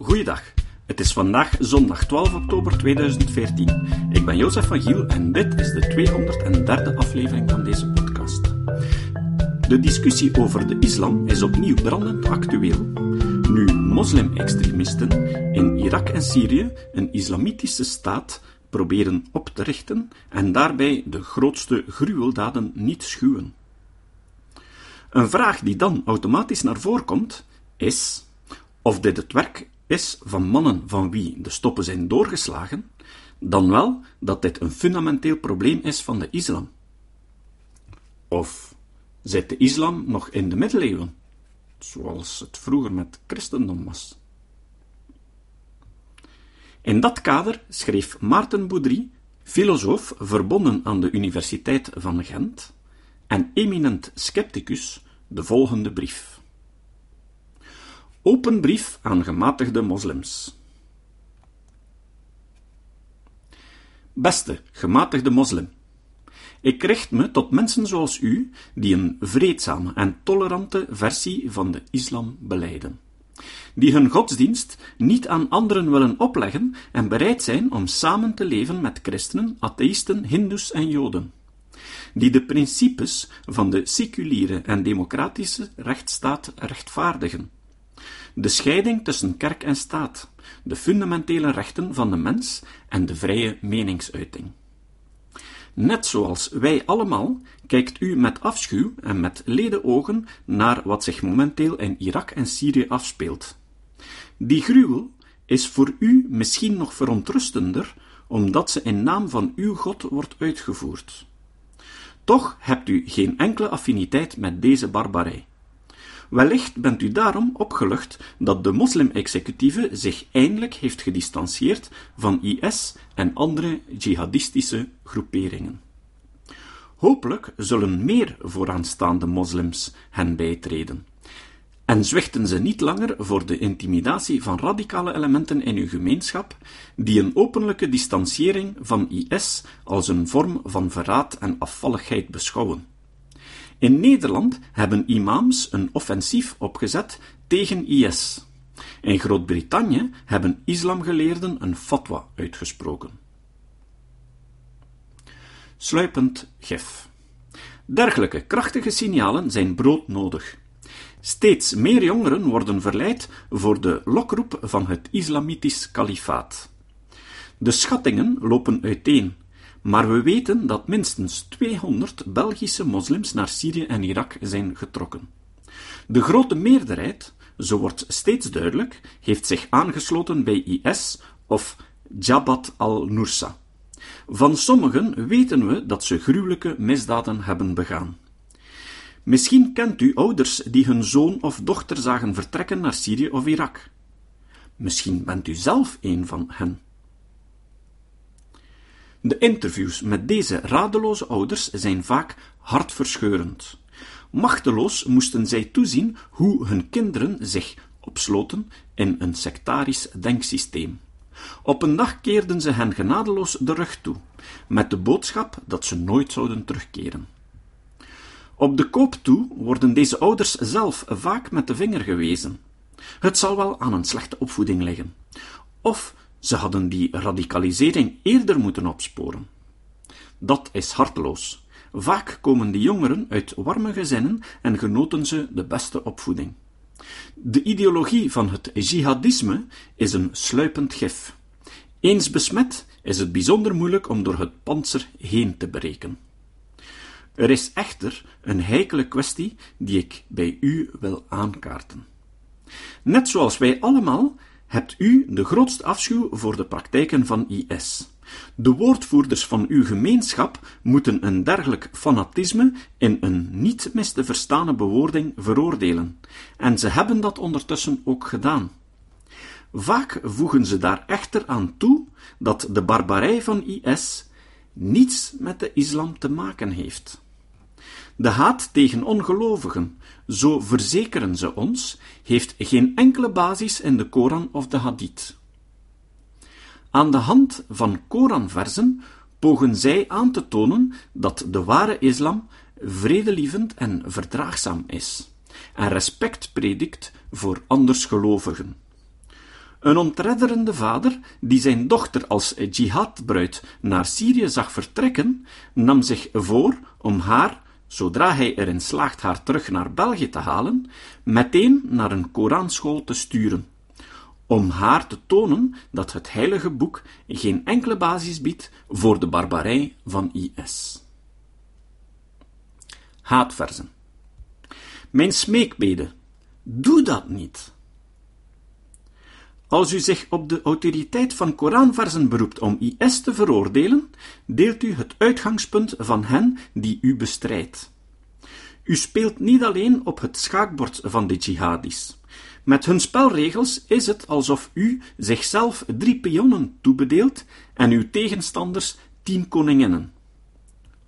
Goeiedag. Het is vandaag zondag 12 oktober 2014. Ik ben Jozef van Giel en dit is de 203e aflevering van deze podcast. De discussie over de islam is opnieuw brandend actueel. Nu moslim-extremisten in Irak en Syrië een islamitische staat proberen op te richten en daarbij de grootste gruweldaden niet schuwen. Een vraag die dan automatisch naar voren komt, is of dit het werk is van mannen van wie de stoppen zijn doorgeslagen, dan wel dat dit een fundamenteel probleem is van de islam. Of zit de islam nog in de middeleeuwen, zoals het vroeger met christendom was? In dat kader schreef Maarten Boudry, filosoof verbonden aan de Universiteit van Gent en eminent scepticus, de volgende brief. Open brief aan gematigde moslims. Beste gematigde moslim, ik richt me tot mensen zoals u, die een vreedzame en tolerante versie van de islam beleiden, die hun godsdienst niet aan anderen willen opleggen en bereid zijn om samen te leven met christenen, atheïsten, hindoes en joden, die de principes van de seculiere en democratische rechtsstaat rechtvaardigen, de scheiding tussen kerk en staat, de fundamentele rechten van de mens en de vrije meningsuiting. Net zoals wij allemaal kijkt u met afschuw en met ledenogen naar wat zich momenteel in Irak en Syrië afspeelt. Die gruwel is voor u misschien nog verontrustender, omdat ze in naam van uw God wordt uitgevoerd. Toch hebt u geen enkele affiniteit met deze barbarij. Wellicht bent u daarom opgelucht dat de moslim-executieve zich eindelijk heeft gedistanceerd van IS en andere jihadistische groeperingen. Hopelijk zullen meer vooraanstaande moslims hen bijtreden. En zwichten ze niet langer voor de intimidatie van radicale elementen in uw gemeenschap, die een openlijke distanciering van IS als een vorm van verraad en afvalligheid beschouwen. In Nederland hebben imams een offensief opgezet tegen IS. In Groot-Brittannië hebben islamgeleerden een fatwa uitgesproken. Sluipend gif. Dergelijke krachtige signalen zijn broodnodig. Steeds meer jongeren worden verleid voor de lokroep van het islamitisch kalifaat. De schattingen lopen uiteen maar we weten dat minstens 200 Belgische moslims naar Syrië en Irak zijn getrokken. De grote meerderheid, zo wordt steeds duidelijk, heeft zich aangesloten bij IS of Jabhat al-Nusra. Van sommigen weten we dat ze gruwelijke misdaden hebben begaan. Misschien kent u ouders die hun zoon of dochter zagen vertrekken naar Syrië of Irak. Misschien bent u zelf een van hen. De interviews met deze radeloze ouders zijn vaak hartverscheurend. Machteloos moesten zij toezien hoe hun kinderen zich opsloten in een sectarisch denksysteem. Op een dag keerden ze hen genadeloos de rug toe, met de boodschap dat ze nooit zouden terugkeren. Op de koop toe worden deze ouders zelf vaak met de vinger gewezen. Het zal wel aan een slechte opvoeding liggen. Of ze hadden die radicalisering eerder moeten opsporen. Dat is harteloos. Vaak komen die jongeren uit warme gezinnen en genoten ze de beste opvoeding. De ideologie van het jihadisme is een sluipend gif. Eens besmet is het bijzonder moeilijk om door het panzer heen te breken. Er is echter een heikele kwestie die ik bij u wil aankaarten. Net zoals wij allemaal hebt u de grootste afschuw voor de praktijken van IS. De woordvoerders van uw gemeenschap moeten een dergelijk fanatisme in een niet mis te verstane bewoording veroordelen, en ze hebben dat ondertussen ook gedaan. Vaak voegen ze daar echter aan toe dat de barbarij van IS niets met de islam te maken heeft. De haat tegen ongelovigen, zo verzekeren ze ons, heeft geen enkele basis in de Koran of de Hadith. Aan de hand van Koranversen pogen zij aan te tonen dat de ware islam vredelievend en verdraagzaam is, en respect predikt voor andersgelovigen. Een ontredderende vader, die zijn dochter als jihadbruid naar Syrië zag vertrekken, nam zich voor om haar, zodra hij erin slaagt haar terug naar België te halen, meteen naar een Koranschool te sturen, om haar te tonen dat het heilige boek geen enkele basis biedt voor de barbarij van IS. Haatverzen. Mijn smeekbede, doe dat niet. Als u zich op de autoriteit van Koranversen beroept om IS te veroordelen, deelt u het uitgangspunt van hen die u bestrijdt. U speelt niet alleen op het schaakbord van de jihadis. Met hun spelregels is het alsof u zichzelf drie pionnen toebedeelt en uw tegenstanders tien koninginnen.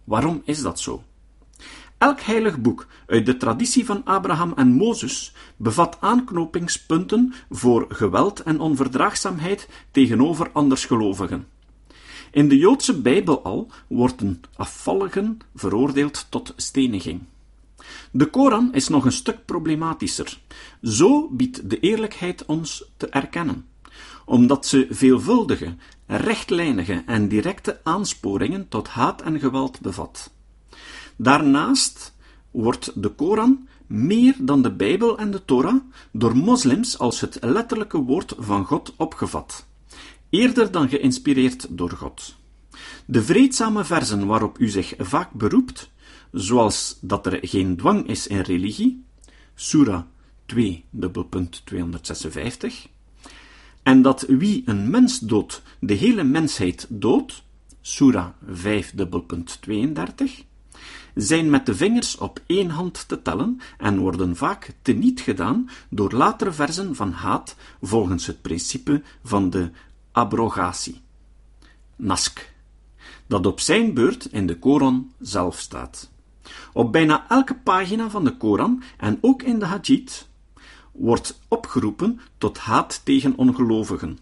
Waarom is dat zo? Elk heilig boek uit de traditie van Abraham en Mozes bevat aanknopingspunten voor geweld en onverdraagzaamheid tegenover andersgelovigen. In de Joodse Bijbel al worden afvalligen veroordeeld tot steniging. De Koran is nog een stuk problematischer. Zo biedt de eerlijkheid ons te erkennen, omdat ze veelvuldige, rechtlijnige en directe aansporingen tot haat en geweld bevat. Daarnaast wordt de Koran meer dan de Bijbel en de Torah door moslims als het letterlijke woord van God opgevat, eerder dan geïnspireerd door God. De vreedzame versen waarop u zich vaak beroept, zoals dat er geen dwang is in religie, Surah 2.256, en dat wie een mens doodt, de hele mensheid doodt, Surah 5.32, zijn met de vingers op één hand te tellen en worden vaak teniet gedaan door latere versen van haat volgens het principe van de abrogatie. Nask, dat op zijn beurt in de Koran zelf staat. Op bijna elke pagina van de Koran en ook in de Hadith wordt opgeroepen tot haat tegen ongelovigen.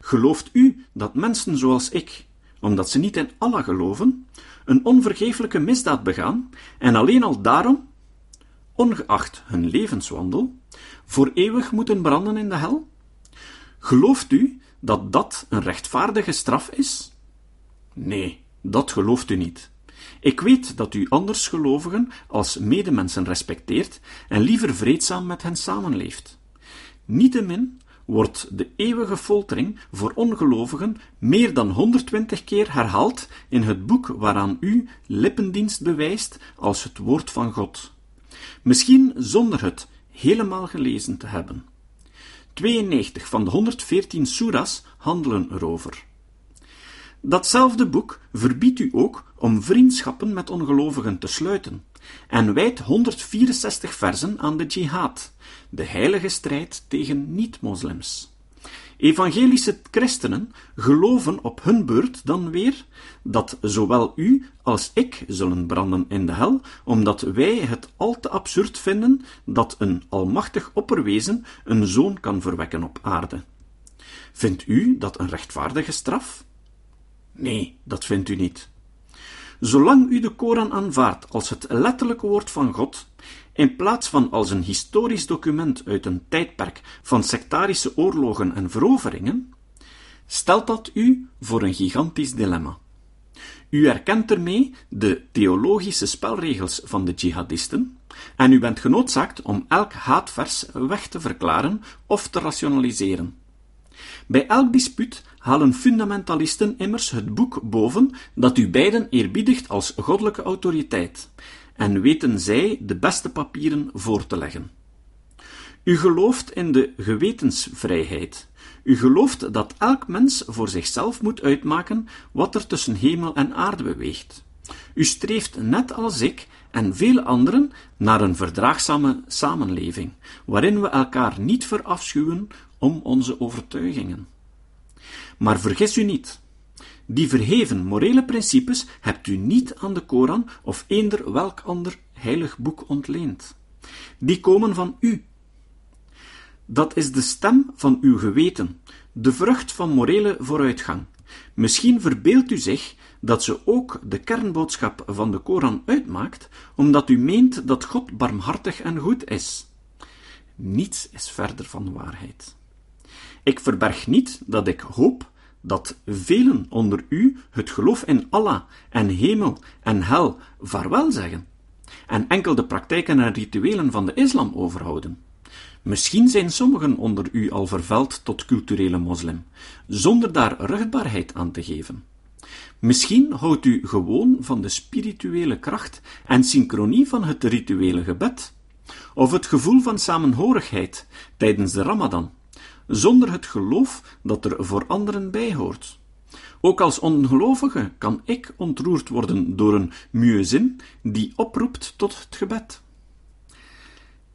Gelooft u dat mensen zoals ik, omdat ze niet in Allah geloven, een onvergeeflijke misdaad begaan en alleen al daarom, ongeacht hun levenswandel, voor eeuwig moeten branden in de hel? Gelooft u dat dat een rechtvaardige straf is? Nee, dat gelooft u niet. Ik weet dat u andersgelovigen als medemensen respecteert en liever vreedzaam met hen samenleeft. Niettemin wordt de eeuwige foltering voor ongelovigen meer dan 120 keer herhaald in het boek waaraan u lippendienst bewijst als het woord van God. Misschien zonder het helemaal gelezen te hebben. 92 van de 114 suras handelen erover. Datzelfde boek verbiedt u ook om vriendschappen met ongelovigen te sluiten en wijdt 164 versen aan de jihad, de heilige strijd tegen niet-moslims. Evangelische christenen geloven op hun beurt dan weer dat zowel u als ik zullen branden in de hel, omdat wij het al te absurd vinden dat een almachtig opperwezen een zoon kan verwekken op aarde. Vindt u dat een rechtvaardige straf? Nee, dat vindt u niet. Zolang u de Koran aanvaardt als het letterlijke woord van God, in plaats van als een historisch document uit een tijdperk van sectarische oorlogen en veroveringen, stelt dat u voor een gigantisch dilemma. U erkent ermee de theologische spelregels van de jihadisten en u bent genoodzaakt om elk haatvers weg te verklaren of te rationaliseren. Bij elk dispuut halen fundamentalisten immers het boek boven dat u beiden eerbiedigt als goddelijke autoriteit, en weten zij de beste papieren voor te leggen. U gelooft in de gewetensvrijheid. U gelooft dat elk mens voor zichzelf moet uitmaken wat er tussen hemel en aarde beweegt. U streeft net als ik en vele anderen naar een verdraagzame samenleving, waarin we elkaar niet verafschuwen om onze overtuigingen. Maar vergis u niet. Die verheven morele principes hebt u niet aan de Koran of eender welk ander heilig boek ontleend. Die komen van u. Dat is de stem van uw geweten, de vrucht van morele vooruitgang. Misschien verbeeldt u zich dat ze ook de kernboodschap van de Koran uitmaakt, omdat u meent dat God barmhartig en goed is. Niets is verder van waarheid. Ik verberg niet dat ik hoop dat velen onder u het geloof in Allah en hemel en hel vaarwel zeggen en enkel de praktijken en rituelen van de islam overhouden. Misschien zijn sommigen onder u al vervuild tot culturele moslim, zonder daar rugbaarheid aan te geven. Misschien houdt u gewoon van de spirituele kracht en synchronie van het rituele gebed, of het gevoel van samenhorigheid tijdens de Ramadan, zonder het geloof dat er voor anderen bij hoort. Ook als ongelovige kan ik ontroerd worden door een muezin die oproept tot het gebed.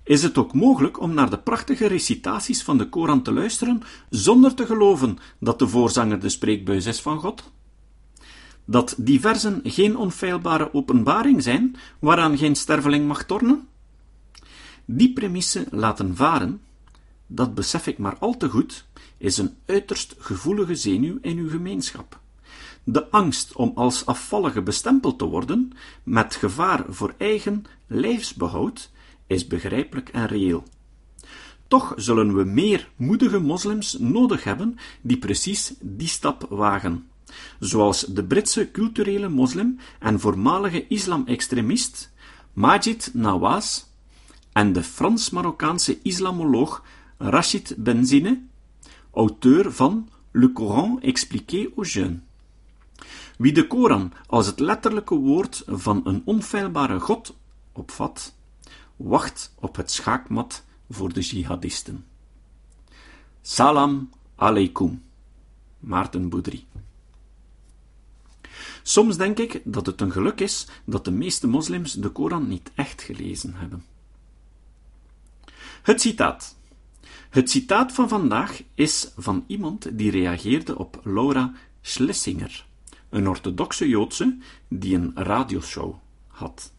Is het ook mogelijk om naar de prachtige recitaties van de Koran te luisteren zonder te geloven dat de voorzanger de spreekbuis is van God? Dat die verzen geen onfeilbare openbaring zijn waaraan geen sterveling mag tornen? Die premisse laten varen, dat besef ik maar al te goed, is een uiterst gevoelige zenuw in uw gemeenschap. De angst om als afvallige bestempeld te worden, met gevaar voor eigen lijfsbehoud, is begrijpelijk en reëel. Toch zullen we meer moedige moslims nodig hebben die precies die stap wagen. Zoals de Britse culturele moslim en voormalige islamextremist Majid Nawaz en de Frans-Marokkaanse islamoloog Rachid Benzine, auteur van Le Coran expliqué aux jeunes. Wie de Koran als het letterlijke woord van een onfeilbare God opvat, wacht op het schaakmat voor de jihadisten. Salam alaikum, Maarten Boudry. Soms denk ik dat het een geluk is dat de meeste moslims de Koran niet echt gelezen hebben. Het citaat. Het citaat van vandaag is van iemand die reageerde op Laura Schlesinger, een orthodoxe Joodse die een radioshow had.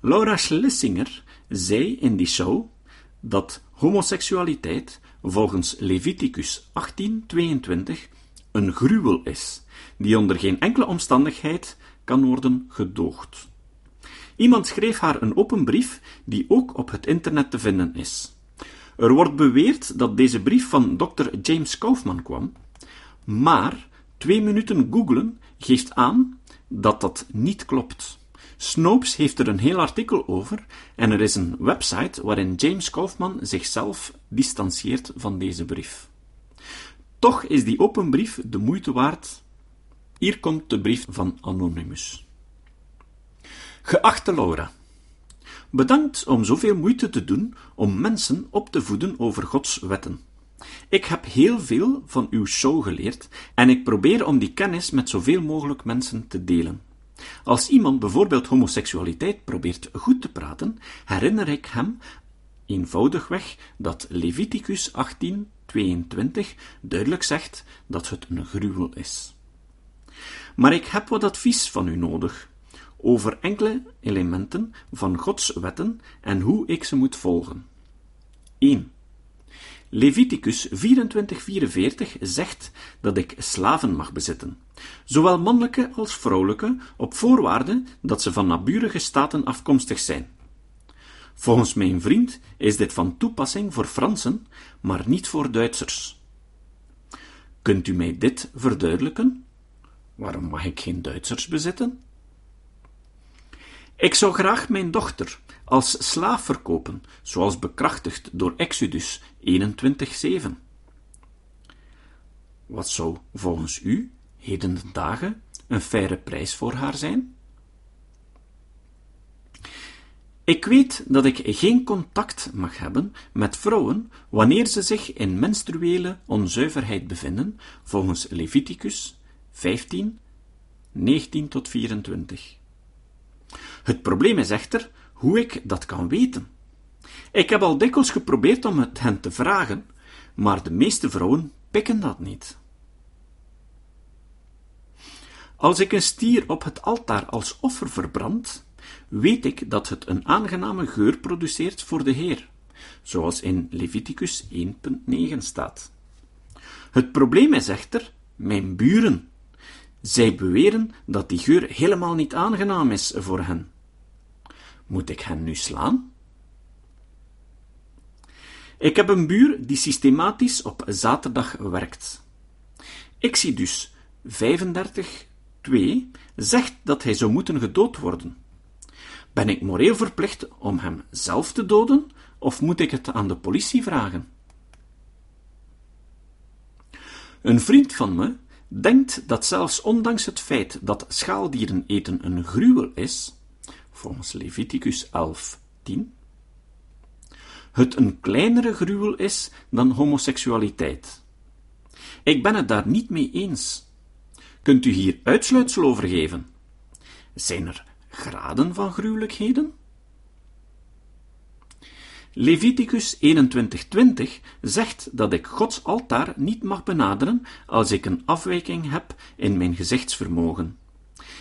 Laura Schlesinger zei in die show dat homoseksualiteit volgens Leviticus 18:22 een gruwel is, die onder geen enkele omstandigheid kan worden gedoogd. Iemand schreef haar een open brief die ook op het internet te vinden is. Er wordt beweerd dat deze brief van Dr. James Kaufman kwam, maar twee minuten googlen geeft aan dat dat niet klopt. Snopes heeft er een heel artikel over en er is een website waarin James Kaufman zichzelf distancieert van deze brief. Toch is die open brief de moeite waard. Hier komt de brief van Anonymous. Geachte Laura, bedankt om zoveel moeite te doen om mensen op te voeden over Gods wetten. Ik heb heel veel van uw show geleerd en ik probeer om die kennis met zoveel mogelijk mensen te delen. Als iemand bijvoorbeeld homoseksualiteit probeert goed te praten, herinner ik hem eenvoudigweg dat Leviticus 18:22 duidelijk zegt dat het een gruwel is. Maar ik heb wat advies van u nodig over enkele elementen van Gods wetten en hoe ik ze moet volgen. 1. Leviticus 24:44 zegt dat ik slaven mag bezitten, zowel mannelijke als vrouwelijke, op voorwaarde dat ze van naburige staten afkomstig zijn. Volgens mijn vriend is dit van toepassing voor Fransen, maar niet voor Duitsers. Kunt u mij dit verduidelijken? Waarom mag ik geen Duitsers bezitten? Ik zou graag mijn dochter als slaaf verkopen, zoals bekrachtigd door Exodus 21:7. Wat zou volgens u heden de dagen een faire prijs voor haar zijn? Ik weet dat ik geen contact mag hebben met vrouwen wanneer ze zich in menstruele onzuiverheid bevinden, volgens Leviticus 15, 19 tot 24. Het probleem is echter hoe ik dat kan weten. Ik heb al dikwijls geprobeerd om het hen te vragen, maar de meeste vrouwen pikken dat niet. Als ik een stier op het altaar als offer verbrand, weet ik dat het een aangename geur produceert voor de Heer, zoals in Leviticus 1.9 staat. Het probleem is echter mijn buren. Zij beweren dat die geur helemaal niet aangenaam is voor hen. Moet ik hen nu slaan? Ik heb een buur die systematisch op zaterdag werkt. Ik zie dus 35.2 zegt dat hij zou moeten gedood worden. Ben ik moreel verplicht om hem zelf te doden, of moet ik het aan de politie vragen? Een vriend van me denkt dat zelfs ondanks het feit dat schaaldieren eten een gruwel is, volgens Leviticus 11:10, het een kleinere gruwel is dan homoseksualiteit. Ik ben het daar niet mee eens. Kunt u hier uitsluitsel over geven? Zijn er graden van gruwelijkheden? Leviticus 21:20 zegt dat ik Gods altaar niet mag benaderen als ik een afwijking heb in mijn gezichtsvermogen.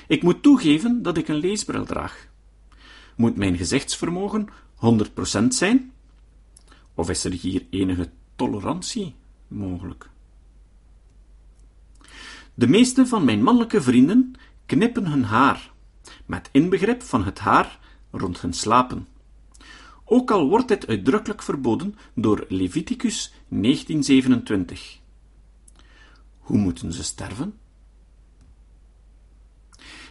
Ik moet toegeven dat ik een leesbril draag. Moet mijn gezichtsvermogen 100% zijn? Of is er hier enige tolerantie mogelijk? De meeste van mijn mannelijke vrienden knippen hun haar, met inbegrip van het haar rond hun slapen. Ook al wordt dit uitdrukkelijk verboden door Leviticus 1927. Hoe moeten ze sterven?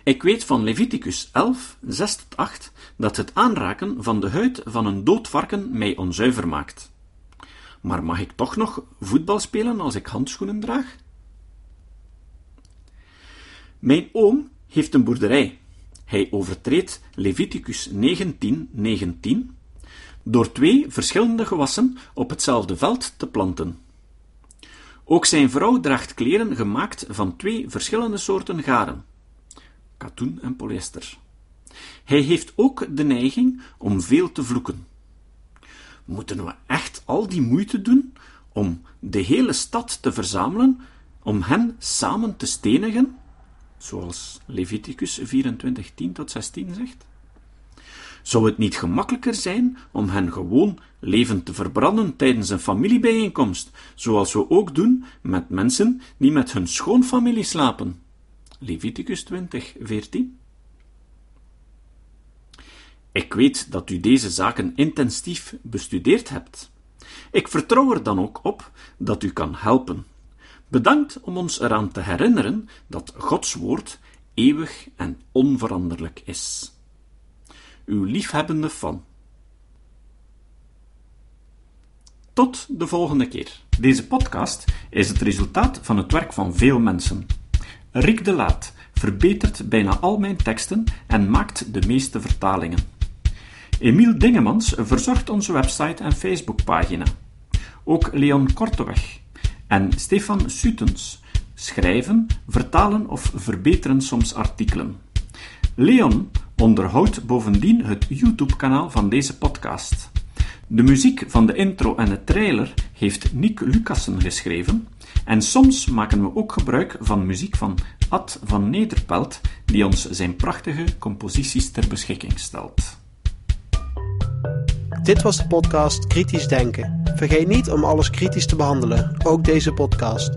Ik weet van Leviticus 11, 6-8 dat het aanraken van de huid van een dood varken mij onzuiver maakt. Maar mag ik toch nog voetbal spelen als ik handschoenen draag? Mijn oom heeft een boerderij. Hij overtreedt Leviticus 19, 19 door twee verschillende gewassen op hetzelfde veld te planten. Ook zijn vrouw draagt kleren gemaakt van twee verschillende soorten garen, katoen en polyester. Hij heeft ook de neiging om veel te vloeken. Moeten we echt al die moeite doen om de hele stad te verzamelen, om hen samen te stenigen, zoals Leviticus 24, 10 tot 16 zegt? Zou het niet gemakkelijker zijn om hen gewoon levend te verbranden tijdens een familiebijeenkomst, zoals we ook doen met mensen die met hun schoonfamilie slapen? Leviticus 20, 14. Ik weet dat u deze zaken intensief bestudeerd hebt. Ik vertrouw er dan ook op dat u kan helpen. Bedankt om ons eraan te herinneren dat Gods woord eeuwig en onveranderlijk is uw liefhebbende fan. Tot de volgende keer. Deze podcast is het resultaat van het werk van veel mensen. Rick de Laat verbetert bijna al mijn teksten en maakt de meeste vertalingen. Emiel Dingemans verzorgt onze website en Facebookpagina. Ook Leon Korteweg en Stefan Sutens schrijven, vertalen of verbeteren soms artikelen. Leon onderhoudt bovendien het YouTube-kanaal van deze podcast. De muziek van de intro en de trailer heeft Nick Lucassen geschreven, en soms maken we ook gebruik van muziek van Ad van Nederpelt, die ons zijn prachtige composities ter beschikking stelt. Dit was de podcast Kritisch Denken. Vergeet niet om alles kritisch te behandelen, ook deze podcast.